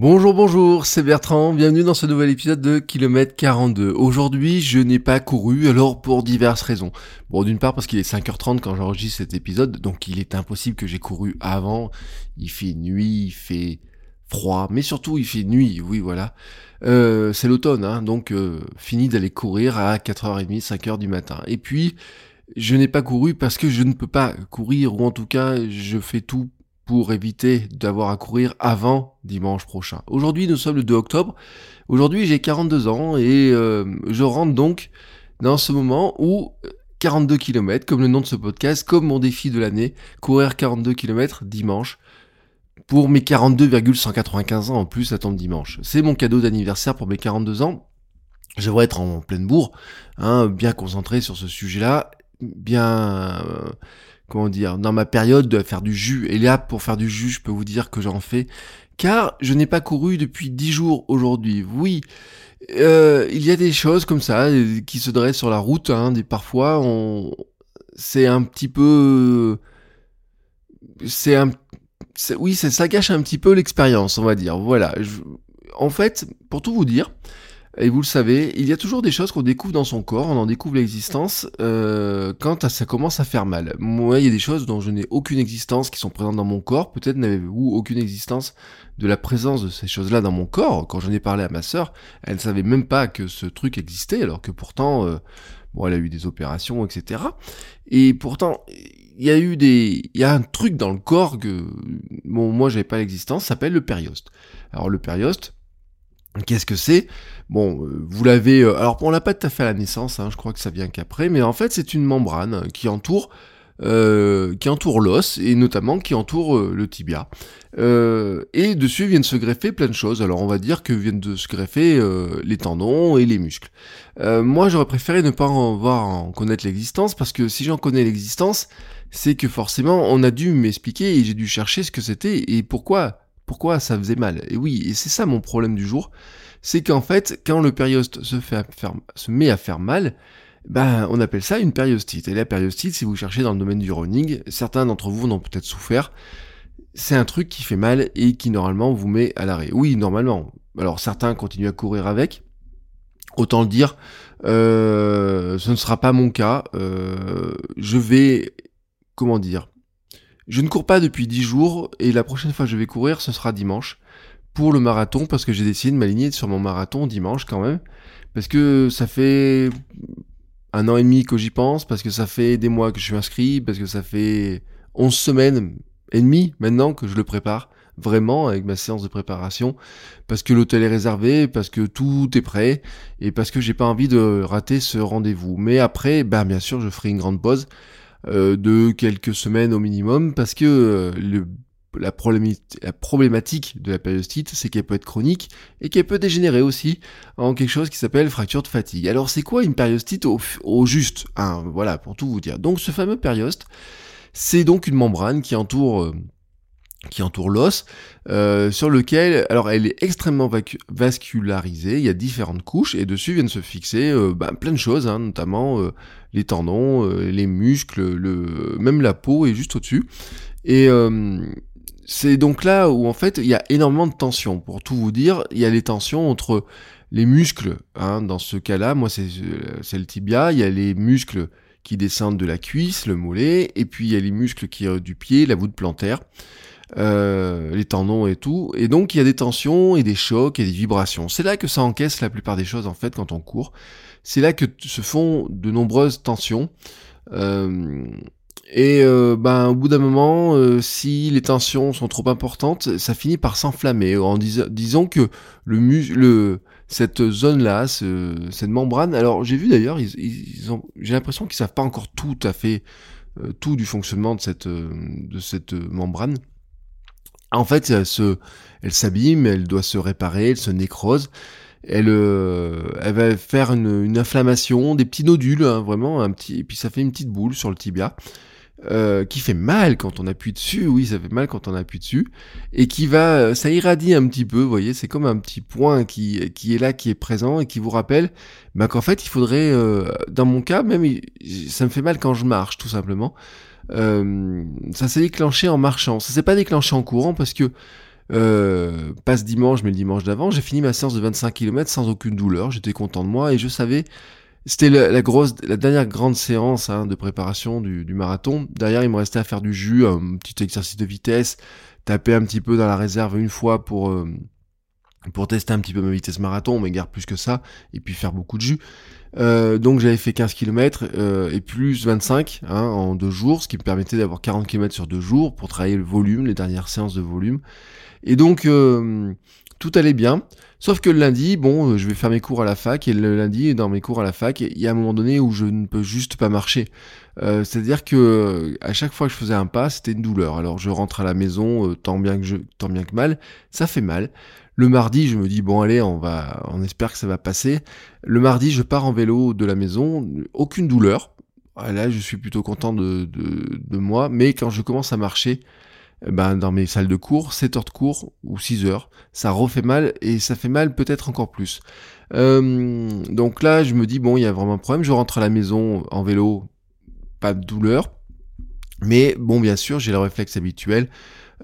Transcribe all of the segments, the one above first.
Bonjour, bonjour, c'est Bertrand. Bienvenue dans ce nouvel épisode de Kilomètre 42. Aujourd'hui, je n'ai pas couru, alors pour diverses raisons. Bon, d'une part parce qu'il est 5h30 quand j'enregistre cet épisode, donc il est impossible que j'ai couru avant. Il fait nuit, il fait froid, mais surtout il fait nuit, oui voilà. Euh, c'est l'automne, hein, donc euh, fini d'aller courir à 4h30, 5h du matin. Et puis, je n'ai pas couru parce que je ne peux pas courir, ou en tout cas, je fais tout pour éviter d'avoir à courir avant dimanche prochain. Aujourd'hui, nous sommes le 2 octobre. Aujourd'hui, j'ai 42 ans et euh, je rentre donc dans ce moment où 42 km, comme le nom de ce podcast, comme mon défi de l'année, courir 42 km dimanche pour mes 42,195 ans en plus, ça tombe dimanche. C'est mon cadeau d'anniversaire pour mes 42 ans. Je devrais être en pleine bourre, hein, bien concentré sur ce sujet-là, bien, euh, comment dire, dans ma période de faire du jus. Et là, pour faire du jus, je peux vous dire que j'en fais, car je n'ai pas couru depuis 10 jours aujourd'hui. Oui, euh, il y a des choses comme ça euh, qui se dressent sur la route. Hein, parfois, on, c'est un petit peu, c'est un oui, ça, ça, un petit peu l'expérience, on va dire. Voilà. en fait, pour tout vous dire, et vous le savez, il y a toujours des choses qu'on découvre dans son corps, on en découvre l'existence euh, quand ça commence à faire mal. Moi, il y a des choses dont je n'ai aucune existence qui sont présentes dans mon corps. Peut-être n'avez-vous aucune existence de la présence de ces choses-là dans mon corps. Quand j'en ai parlé à ma sœur, elle ne savait même pas que ce truc existait, alors que pourtant, euh, bon, elle a eu des opérations, etc. Et pourtant, il y a eu des, il y a un truc dans le corps que, bon, moi j'avais pas l'existence, s'appelle le périoste. Alors le périoste, qu'est-ce que c'est? Bon, euh, vous l'avez, euh, alors on l'a pas tout à fait à la naissance, hein, je crois que ça vient qu'après, mais en fait c'est une membrane qui entoure, euh, qui entoure l'os et notamment qui entoure le tibia. et dessus viennent se greffer plein de choses. Alors on va dire que viennent de se greffer les tendons et les muscles. moi j'aurais préféré ne pas en voir en connaître l'existence parce que si j'en connais l'existence, c'est que forcément on a dû m'expliquer et j'ai dû chercher ce que c'était et pourquoi pourquoi ça faisait mal. Et oui, et c'est ça mon problème du jour, c'est qu'en fait, quand le périoste se, met à faire mal, ben, on appelle ça une périostite. Et la périostite, si vous cherchez dans le domaine du running, certains d'entre vous en ont peut-être souffert, c'est un truc qui fait mal et qui normalement vous met à l'arrêt. Oui, normalement. Alors certains continuent à courir avec. Autant le dire, euh, ce ne sera pas mon cas. Euh, je vais comment dire Je ne cours pas depuis 10 jours et la prochaine fois que je vais courir, ce sera dimanche pour le marathon parce que j'ai décidé de m'aligner sur mon marathon dimanche quand même parce que ça fait un an et demi que j'y pense, parce que ça fait des mois que je suis inscrit, parce que ça fait 11 semaines et demie maintenant que je le prépare vraiment avec ma séance de préparation parce que l'hôtel est réservé, parce que tout est prêt et parce que j'ai pas envie de rater ce rendez-vous. Mais après, ben bien sûr, je ferai une grande pause de quelques semaines au minimum, parce que euh, le, la, problématique de la périostite, c'est qu'elle peut être chronique et qu'elle peut dégénérer aussi en quelque chose qui s'appelle fracture de fatigue. Alors c'est quoi une périostite au, juste hein, Voilà, pour tout vous dire. Donc ce fameux périoste, c'est donc une membrane qui entoure... Euh, qui entoure l'os, euh, sur lequel, alors elle est extrêmement vascularisée, il y a différentes couches, et dessus viennent se fixer euh, ben, plein de choses, hein, notamment euh, les tendons, les muscles, le, même la peau est juste au-dessus. Et c'est donc là où en fait il y a énormément de tensions. Pour tout vous dire, il y a les tensions entre les muscles, hein, dans ce cas-là, moi c'est le tibia, il y a les muscles qui descendent de la cuisse, le mollet, et puis il y a les muscles qui du pied, la voûte plantaire. Euh, les tendons et tout. Et donc il y a des tensions et des chocs et des vibrations. C'est là que ça encaisse la plupart des choses en fait quand on court. C'est là que se font de nombreuses tensions. Euh, et euh, ben au bout d'un moment, si les tensions sont trop importantes, ça finit par s'enflammer. En disant que le, le cette zone-là, ce, cette membrane. Alors j'ai vu d'ailleurs, ils ont, j'ai l'impression qu'ils savent pas encore tout à fait tout du fonctionnement de cette de cette membrane. En fait, elle se, elle s'abîme, elle doit se réparer, elle se nécrose. Elle, euh, elle va faire une, une, inflammation, des petits nodules, hein, vraiment un petit, et puis ça fait une petite boule sur le tibia. Euh, qui fait mal quand on appuie dessus, oui, ça fait mal quand on appuie dessus, et qui va, ça irradie un petit peu, vous voyez, c'est comme un petit point qui, qui est là, qui est présent, et qui vous rappelle bah, qu'en fait, il faudrait, euh, dans mon cas, même, ça me fait mal quand je marche, tout simplement. Euh, ça s'est déclenché en marchant, ça s'est pas déclenché en courant, parce que euh, passe dimanche, mais le dimanche d'avant, j'ai fini ma séance de 25 km sans aucune douleur, j'étais content de moi, et je savais c'était la, grosse, la dernière grande séance hein, de préparation du, marathon. Derrière, il me restait à faire du jus, un petit exercice de vitesse, taper un petit peu dans la réserve une fois pour euh, pour tester un petit peu ma vitesse marathon, mais garde plus que ça, et puis faire beaucoup de jus. Euh, donc j'avais fait 15 km euh, et plus 25 hein, en deux jours, ce qui me permettait d'avoir 40 km sur deux jours pour travailler le volume, les dernières séances de volume. Et donc tout allait bien. Sauf que le lundi, bon, euh, je vais faire mes cours à la fac et le lundi, dans mes cours à la fac, il y a un moment donné où je ne peux juste pas marcher. Euh, C'est-à-dire que euh, à chaque fois que je faisais un pas, c'était une douleur. Alors je rentre à la maison, euh, tant bien que je, tant bien que mal, ça fait mal. Le mardi, je me dis bon allez, on va, on espère que ça va passer. Le mardi, je pars en vélo de la maison, aucune douleur. Ah, là, je suis plutôt content de, moi. Mais quand je commence à marcher, eh ben, dans mes salles de cours, 7 heures de cours ou 6 heures, ça refait mal et ça fait mal peut-être encore plus. Euh, donc là, je me dis, bon, il y a vraiment un problème, je rentre à la maison en vélo, pas de douleur, mais bon, bien sûr, j'ai le réflexe habituel,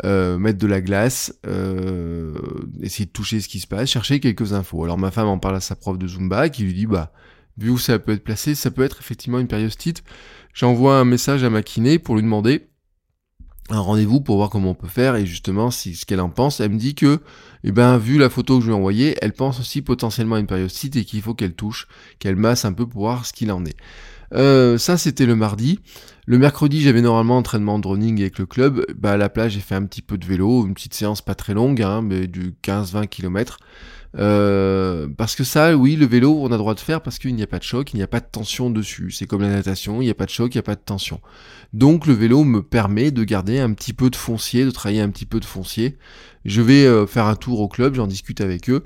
euh, mettre de la glace, euh, essayer de toucher ce qui se passe, chercher quelques infos. Alors ma femme en parle à sa prof de Zumba qui lui dit, bah, vu où ça peut être placé, ça peut être effectivement une périostite. J'envoie un message à ma kiné pour lui demander un rendez-vous pour voir comment on peut faire et justement si ce qu'elle en pense, elle me dit que eh ben vu la photo que je lui ai envoyée, elle pense aussi potentiellement à une périostite et qu'il faut qu'elle touche, qu'elle masse un peu pour voir ce qu'il en est. Euh, ça c'était le mardi. Le mercredi j'avais normalement entraînement de running avec le club. Bah à la plage j'ai fait un petit peu de vélo, une petite séance pas très longue, hein, mais du 15-20 km. Euh, parce que ça, oui, le vélo, on a droit de faire parce qu'il n'y a pas de choc, il n'y a pas de tension dessus. C'est comme la natation, il n'y a pas de choc, il n'y a pas de tension. Donc le vélo me permet de garder un petit peu de foncier, de travailler un petit peu de foncier. Je vais euh, faire un tour au club, j'en discute avec eux.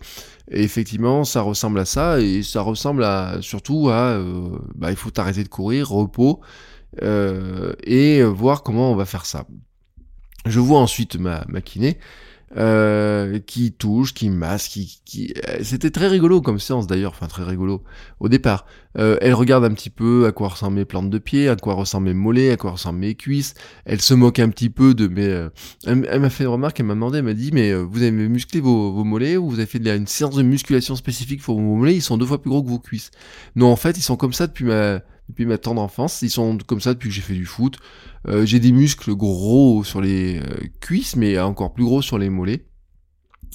Et effectivement, ça ressemble à ça, et ça ressemble à surtout à, euh, bah, il faut arrêter de courir, repos, et voir comment on va faire ça. Je vois ensuite ma, ma kiné euh, qui touche, qui masse, qui, qui... Euh, c'était très rigolo comme séance d'ailleurs, enfin très rigolo au départ. Euh, elle regarde un petit peu à quoi ressemblent mes plantes de pied, à quoi ressemblent mes mollets, à quoi ressemblent mes cuisses. Elle se moque un petit peu de mes. Elle, m'a fait une remarque, elle m'a demandé, elle m'a dit, mais vous avez musclé vos, vos mollets ou vous avez fait une séance de musculation spécifique pour vos mollets? Ils sont deux fois plus gros que vos cuisses. Non, en fait, ils sont comme ça depuis ma depuis ma tendre enfance. Ils sont comme ça depuis que j'ai fait du foot. Euh, j'ai des muscles gros sur les euh, cuisses, mais encore plus gros sur les mollets.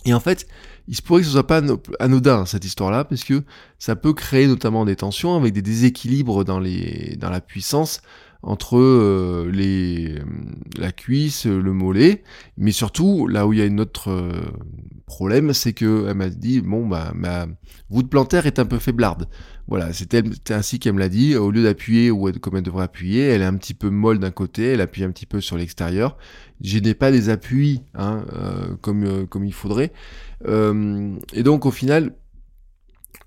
Et en fait, il se pourrait que ce soit pas anodin cette histoire-là, parce que ça peut créer notamment des tensions avec des déséquilibres dans les dans la puissance entre euh, les la cuisse, le mollet, mais surtout là où il y a une autre problème, c'est que elle m'a dit bon bah ma voûte plantaire est un peu faiblarde. Voilà, c'est ainsi qu'elle me l'a dit. Au lieu d'appuyer ou comme elle devrait appuyer, elle est un petit peu molle d'un côté, elle appuie un petit peu sur l'extérieur. Je n'ai pas des appuis hein, euh, comme, euh, comme il faudrait. Euh, et donc au final,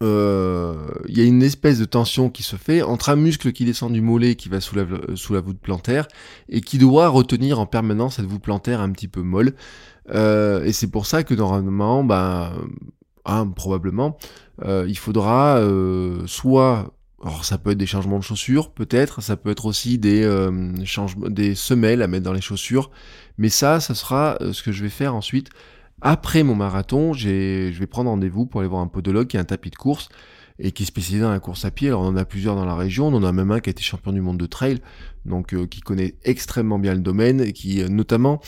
il y a une espèce de tension qui se fait entre un muscle qui descend du mollet qui va sous la, sous voûte plantaire et qui doit retenir en permanence cette voûte plantaire un petit peu molle. et c'est pour ça que normalement, ben, hein, probablement, euh, il faudra euh, soit alors ça peut être des changements de chaussures, peut-être, ça peut être aussi euh, des semelles à mettre dans les chaussures, mais ça, ça sera ce que je vais faire ensuite. Après mon marathon, je vais prendre rendez-vous pour aller voir un podologue qui a un tapis de course et qui est spécialisé dans la course à pied. Alors on en a plusieurs dans la région, on en a même un qui a été champion du monde de trail, donc qui connaît extrêmement bien le domaine, et qui notamment,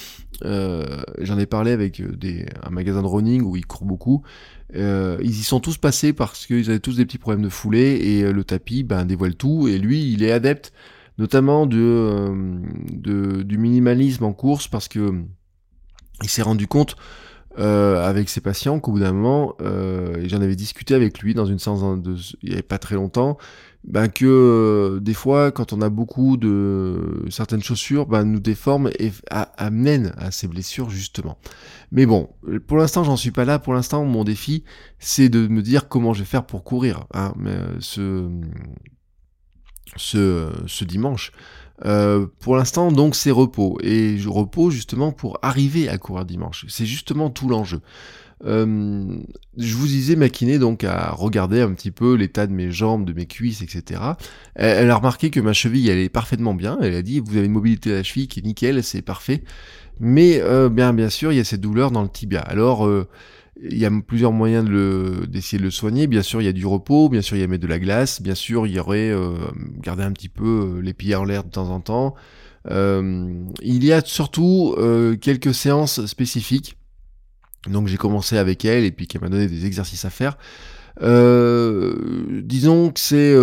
j'en ai parlé avec des, un magasin de running où il court beaucoup, euh, ils y sont tous passés parce qu'ils avaient tous des petits problèmes de foulée et euh, le tapis ben, dévoile tout. Et lui, il est adepte notamment de, euh, de du minimalisme en course parce que il s'est rendu compte euh, avec ses patients qu'au bout d'un moment, euh, j'en avais discuté avec lui dans une séance de, il n'y avait pas très longtemps, ben que euh, des fois, quand on a beaucoup de certaines chaussures, ben, nous déforment et amènent à ces blessures justement. Mais bon, pour l'instant, j'en suis pas là. Pour l'instant, mon défi, c'est de me dire comment je vais faire pour courir. Hein, mais ce, ce, ce dimanche. Euh, pour l'instant, donc, c'est repos. Et je repos justement pour arriver à courir dimanche. C'est justement tout l'enjeu. Euh, je vous disais, ma kiné, donc, à regarder un petit peu l'état de mes jambes, de mes cuisses, etc. Elle, a remarqué que ma cheville, elle est parfaitement bien. Elle a dit, vous avez une mobilité de la cheville qui est nickel, c'est parfait. Mais, euh, bien, bien sûr, il y a cette douleur dans le tibia. Alors, il y a plusieurs moyens de d'essayer de le soigner. Bien sûr, il y a du repos, bien sûr, il y a mettre de la glace, bien sûr, il y aurait euh, garder un petit peu euh, les pieds en l'air de temps en temps. Euh, il y a surtout euh, quelques séances spécifiques. Donc j'ai commencé avec elle et puis qu'elle m'a donné des exercices à faire. disons que c'est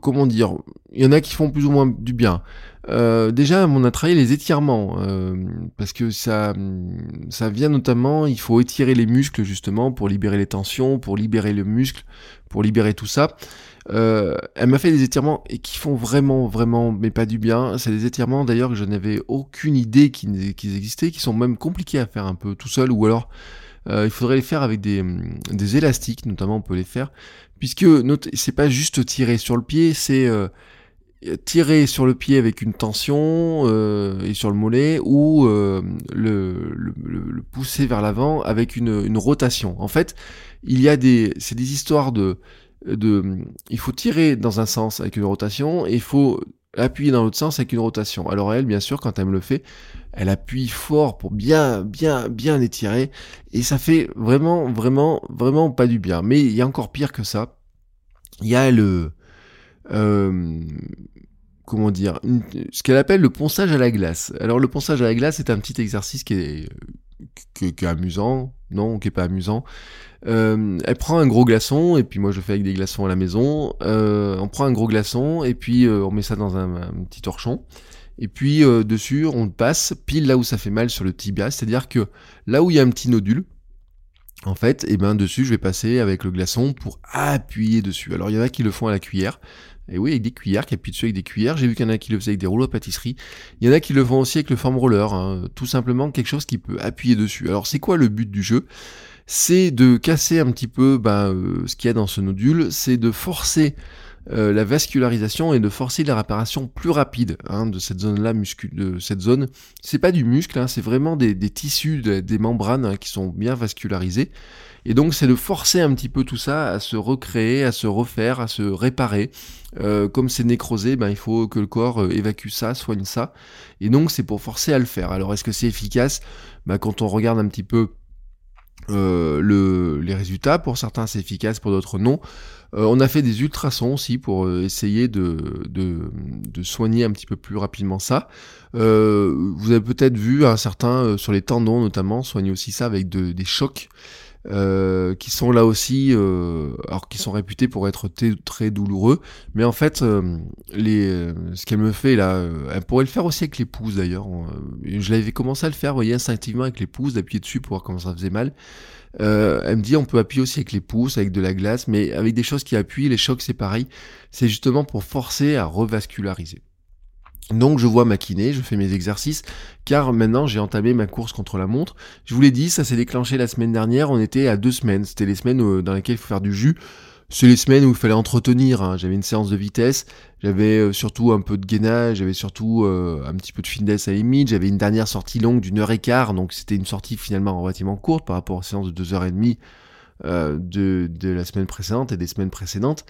comment dire, il y en a qui font plus ou moins du bien. Euh, déjà, on a travaillé les étirements euh, parce que ça, ça vient notamment. Il faut étirer les muscles justement pour libérer les tensions, pour libérer le muscle, pour libérer tout ça. Euh, elle m'a fait des étirements et qui font vraiment, vraiment, mais pas du bien. C'est des étirements d'ailleurs que je n'avais aucune idée qu'ils existaient, qui sont même compliqués à faire un peu tout seul, ou alors il faudrait les faire avec des, des élastiques, notamment on peut les faire, puisque c'est pas juste tirer sur le pied, c'est tirer sur le pied avec une tension euh, et sur le mollet ou euh, le, le, le, pousser vers l'avant avec une, une, rotation. En fait, il y a des, c'est des histoires de, de, il faut tirer dans un sens avec une rotation et il faut appuyer dans l'autre sens avec une rotation. Alors elle, bien sûr, quand elle me le fait, elle appuie fort pour bien, bien, bien étirer et ça fait vraiment, vraiment, vraiment pas du bien. Mais il y a encore pire que ça. Il y a le, euh, comment dire, ce qu'elle appelle le ponçage à la glace. Alors le ponçage à la glace c'est un petit exercice qui est, qui, est amusant, non, qui est pas amusant. Euh, elle prend un gros glaçon et puis moi je fais avec des glaçons à la maison. Euh, on prend un gros glaçon et puis on met ça dans un, petit torchon. Et puis dessus on passe pile là où ça fait mal sur le tibia, c'est-à-dire que là où il y a un petit nodule, en fait, et eh ben dessus je vais passer avec le glaçon pour appuyer dessus. Alors il y en a qui le font à la cuillère, et oui, avec des cuillères, dessus avec des cuillères. J'ai vu qu'il y en a qui le faisaient avec des rouleaux à pâtisserie. Il y en a qui le font aussi avec le foam roller. Hein. Tout simplement quelque chose qui peut appuyer dessus. Alors c'est quoi le but du jeu? C'est de casser un petit peu bah, euh, ce qu'il y a dans ce nodule. C'est de forcer euh, la vascularisation et de forcer la réparation plus rapide hein, de cette zone-là de cette zone. C'est pas du muscle, hein, c'est vraiment des, tissus, des membranes qui sont bien vascularisés. Et donc c'est de forcer un petit peu tout ça à se recréer, à se refaire, à se réparer. Euh, comme c'est nécrosé, ben, il faut que le corps euh, évacue ça, soigne ça. Et donc c'est pour forcer à le faire. Alors est-ce que c'est efficace? Ben, Quand on regarde un petit peu euh, le, les résultats, pour certains c'est efficace, pour d'autres non. on a fait des ultrasons aussi pour essayer de, de, soigner un petit peu plus rapidement ça. vous avez peut-être vu un certain sur les tendons notamment soigner aussi ça avec de, des chocs. Euh, qui sont là aussi, euh, alors qui sont réputés pour être très douloureux, mais en fait, euh, les, euh, ce qu'elle me fait là, elle pourrait le faire aussi avec les pouces d'ailleurs. Je l'avais commencé à le faire, voyez, instinctivement avec les pouces, d'appuyer dessus pour voir comment ça faisait mal. elle me dit on peut appuyer aussi avec les pouces, avec de la glace, mais avec des choses qui appuient, les chocs c'est pareil. C'est justement pour forcer à revasculariser. Donc je vois ma kiné, je fais mes exercices, car maintenant j'ai entamé ma course contre la montre. Je vous l'ai dit, ça s'est déclenché la semaine dernière, on était à deux semaines. C'était les semaines euh, dans lesquelles il faut faire du jus. C'est les semaines où il fallait entretenir. Hein. J'avais une séance de vitesse, j'avais euh, surtout un peu de gainage, j'avais surtout euh, un petit peu de finesse à limite. J'avais une dernière sortie longue d'une heure et quart, donc c'était une sortie finalement relativement courte par rapport aux séances de deux heures et demie de, de la semaine précédente et des semaines précédentes.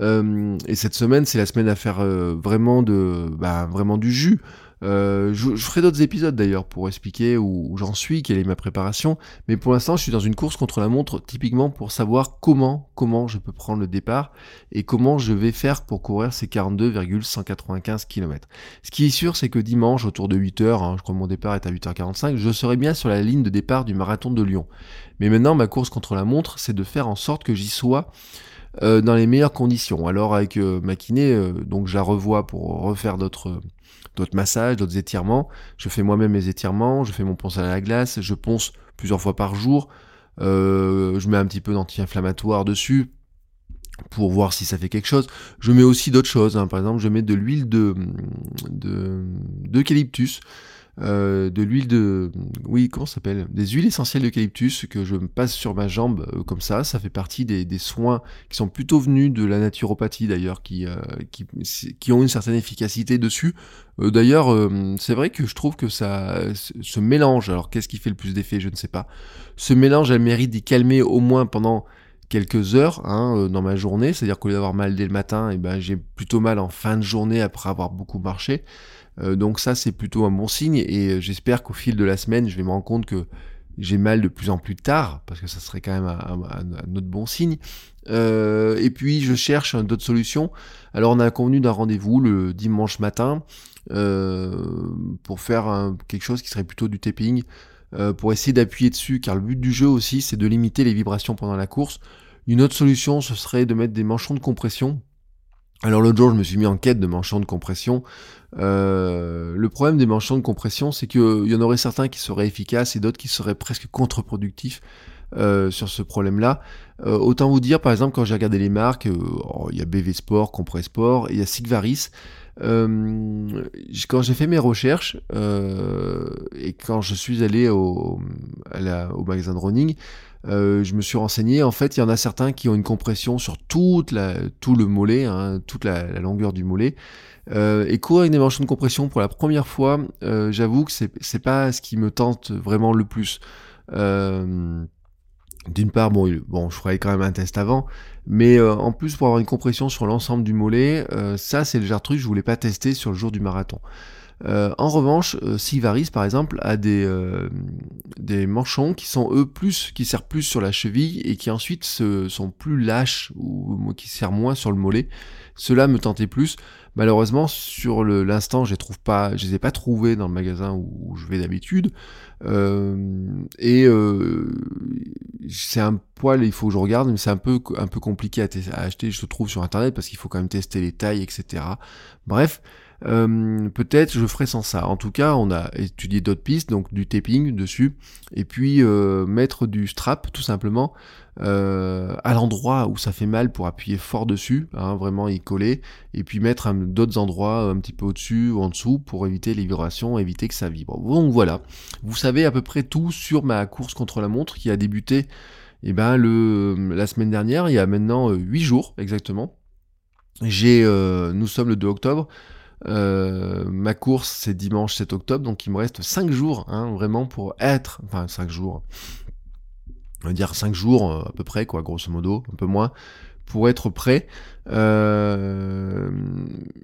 Euh, et cette semaine, c'est la semaine à faire euh, vraiment de, bah, vraiment du jus. Euh, je, ferai d'autres épisodes d'ailleurs pour expliquer où, j'en suis, quelle est ma préparation. Mais pour l'instant, je suis dans une course contre la montre, typiquement pour savoir comment, comment je peux prendre le départ et comment je vais faire pour courir ces 42,195 km. Ce qui est sûr, c'est que dimanche, autour de 8h, hein, je crois que mon départ est à 8h45, je serai bien sur la ligne de départ du marathon de Lyon. Mais maintenant, ma course contre la montre, c'est de faire en sorte que j'y sois euh, dans les meilleures conditions. Alors avec euh, ma kiné, euh, donc je la revois pour refaire d'autres d'autres massages, d'autres étirements. Je fais moi-même mes étirements, je fais mon ponce à la glace, je ponce plusieurs fois par jour. je mets un petit peu d'anti-inflammatoire dessus pour voir si ça fait quelque chose. Je mets aussi d'autres choses. Hein. Par exemple, je mets de l'huile de d'eucalyptus. Euh, de l'huile de... Oui, comment ça s'appelle? Des huiles essentielles d'eucalyptus que je me passe sur ma jambe euh, comme ça. Ça fait partie des, soins qui sont plutôt venus de la naturopathie d'ailleurs, qui, euh, qui, qui, ont une certaine efficacité dessus. d'ailleurs, c'est vrai que je trouve que ça se mélange. Alors qu'est-ce qui fait le plus d'effet? Je ne sais pas. Ce mélange a mérite d'y calmer au moins pendant quelques heures hein, dans ma journée, c'est-à-dire qu'au lieu d'avoir mal dès le matin, et eh ben, j'ai plutôt mal en fin de journée après avoir beaucoup marché. Euh, donc ça c'est plutôt un bon signe et euh, j'espère qu'au fil de la semaine je vais me rendre compte que j'ai mal de plus en plus tard, parce que ça serait quand même un, autre bon signe. Euh, et puis je cherche d'autres solutions. Alors on a convenu d'un rendez-vous le dimanche matin pour faire quelque chose qui serait plutôt du tapping, pour essayer d'appuyer dessus, car le but du jeu aussi c'est de limiter les vibrations pendant la course. Une autre solution ce serait de mettre des manchons de compression alors l'autre jour, je me suis mis en quête de manchons de compression. Euh, le problème des manchons de compression, c'est qu'il y en aurait certains qui seraient efficaces et d'autres qui seraient presque contre-productifs euh, sur ce problème-là. Euh, autant vous dire, par exemple, quand j'ai regardé les marques, oh, il y a BV Sport, Compressport, il y a Sigvaris. Quand j'ai fait mes recherches et quand je suis allé au, au magasin de running, euh, je me suis renseigné, en fait, il y en a certains qui ont une compression sur toute la, tout le mollet, hein, toute la, longueur du mollet. Euh, et courir avec des manchons de compression pour la première fois, euh, j'avoue que c'est pas ce qui me tente vraiment le plus. D'une part, bon, bon, je ferai quand même un test avant, mais en plus pour avoir une compression sur l'ensemble du mollet, ça c'est le genre de truc que je voulais pas tester sur le jour du marathon. Euh, en revanche, euh, Sivaris par exemple a des, euh, des manchons qui sont eux plus, qui serrent plus sur la cheville et qui ensuite sont plus lâches ou qui serrent moins sur le mollet. Cela me tentait plus. Malheureusement, sur l'instant, je je les ai pas trouvés dans le magasin où, je vais d'habitude. et c'est un poil, il faut que je regarde, mais c'est un peu un peu compliqué à, acheter. Je trouve sur internet parce qu'il faut quand même tester les tailles, etc. Bref. Euh, peut-être je ferai sans ça. En tout cas, on a étudié d'autres pistes, donc du taping dessus, et puis euh, mettre du strap tout simplement euh, à l'endroit où ça fait mal pour appuyer fort dessus, hein, vraiment y coller, et puis mettre d'autres endroits un petit peu au-dessus ou en dessous pour éviter les vibrations, éviter que ça vibre. Donc voilà, vous savez à peu près tout sur ma course contre la montre qui a débuté eh ben, le, la semaine dernière, il y a maintenant 8 jours exactement. J'ai, nous sommes le 2 octobre. Euh, ma course, c'est dimanche 7 octobre, donc il me reste 5 jours, hein, vraiment, pour être, enfin 5 jours, on va dire 5 jours euh, à peu près, quoi, grosso modo, un peu moins, pour être prêt. Euh,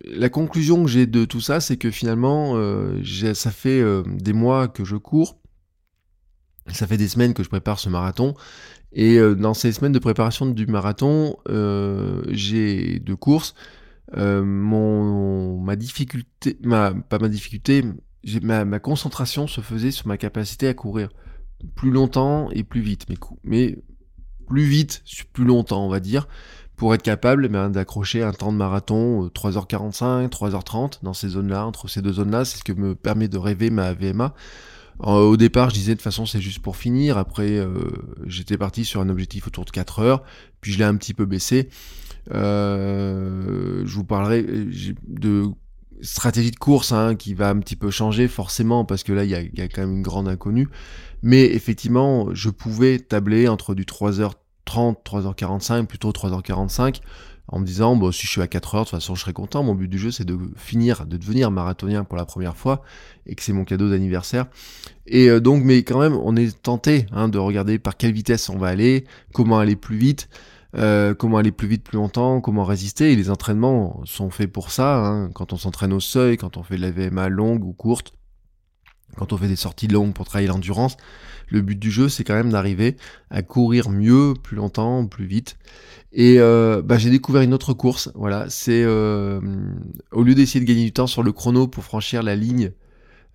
la conclusion que j'ai de tout ça, c'est que finalement, ça fait des mois que je cours, ça fait des semaines que je prépare ce marathon, et dans ces semaines de préparation du marathon, j'ai de courses, euh, mon ma difficulté, pas ma difficulté, ma concentration se faisait sur ma capacité à courir plus longtemps et plus vite, mais, mais plus vite, plus longtemps, on va dire, pour être capable eh d'accrocher un temps de marathon 3h45, euh, 3h30 dans ces zones-là, entre ces deux zones-là, c'est ce que me permet de rêver ma VMA. au départ, je disais de toute façon c'est juste pour finir. Après, euh, j'étais parti sur un objectif autour de 4 heures, puis je l'ai un petit peu baissé. Euh, je vous parlerai de stratégie de course hein, qui va un petit peu changer forcément parce que là il y a, quand même une grande inconnue. Mais effectivement, je pouvais tabler entre du 3h30, 3h45, plutôt 3h45 en me disant bon si je suis à 4 heures de toute façon je serai content mon but du jeu c'est de finir de devenir marathonien pour la première fois et que c'est mon cadeau d'anniversaire et euh, donc mais quand même on est tenté hein, de regarder par quelle vitesse on va aller comment aller plus vite euh, comment aller plus vite, plus longtemps, comment résister. Et les entraînements sont faits pour ça. Hein. Quand on s'entraîne au seuil, quand on fait de la VMA longue ou courte, quand on fait des sorties longues pour travailler l'endurance, le but du jeu, c'est quand même d'arriver à courir mieux, plus longtemps, plus vite. Et euh, bah, j'ai découvert une autre course. Voilà, c'est euh, au lieu d'essayer de gagner du temps sur le chrono pour franchir la ligne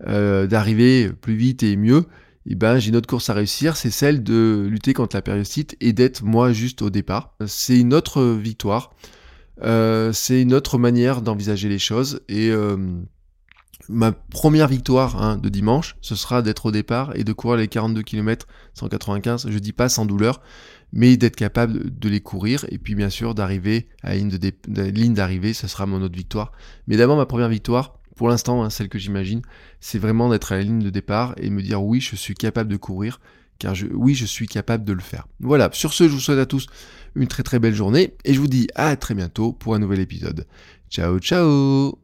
d'arriver plus vite et mieux, eh ben, j'ai une autre course à réussir, c'est celle de lutter contre la périostite et d'être moi juste au départ. C'est une autre victoire, euh, c'est une autre manière d'envisager les choses et euh, ma première victoire hein, de dimanche, ce sera d'être au départ et de courir les 42 km 195, je dis pas sans douleur, mais d'être capable de les courir et puis bien sûr d'arriver à la ligne d'arrivée, ce sera mon autre victoire. Mais d'abord ma première victoire, pour l'instant hein, celle que j'imagine, c'est vraiment d'être à la ligne de départ et me dire oui je suis capable de courir, car je, oui je suis capable de le faire. Voilà, sur ce je vous souhaite à tous une très très belle journée et je vous dis à très bientôt pour un nouvel épisode. Ciao ciao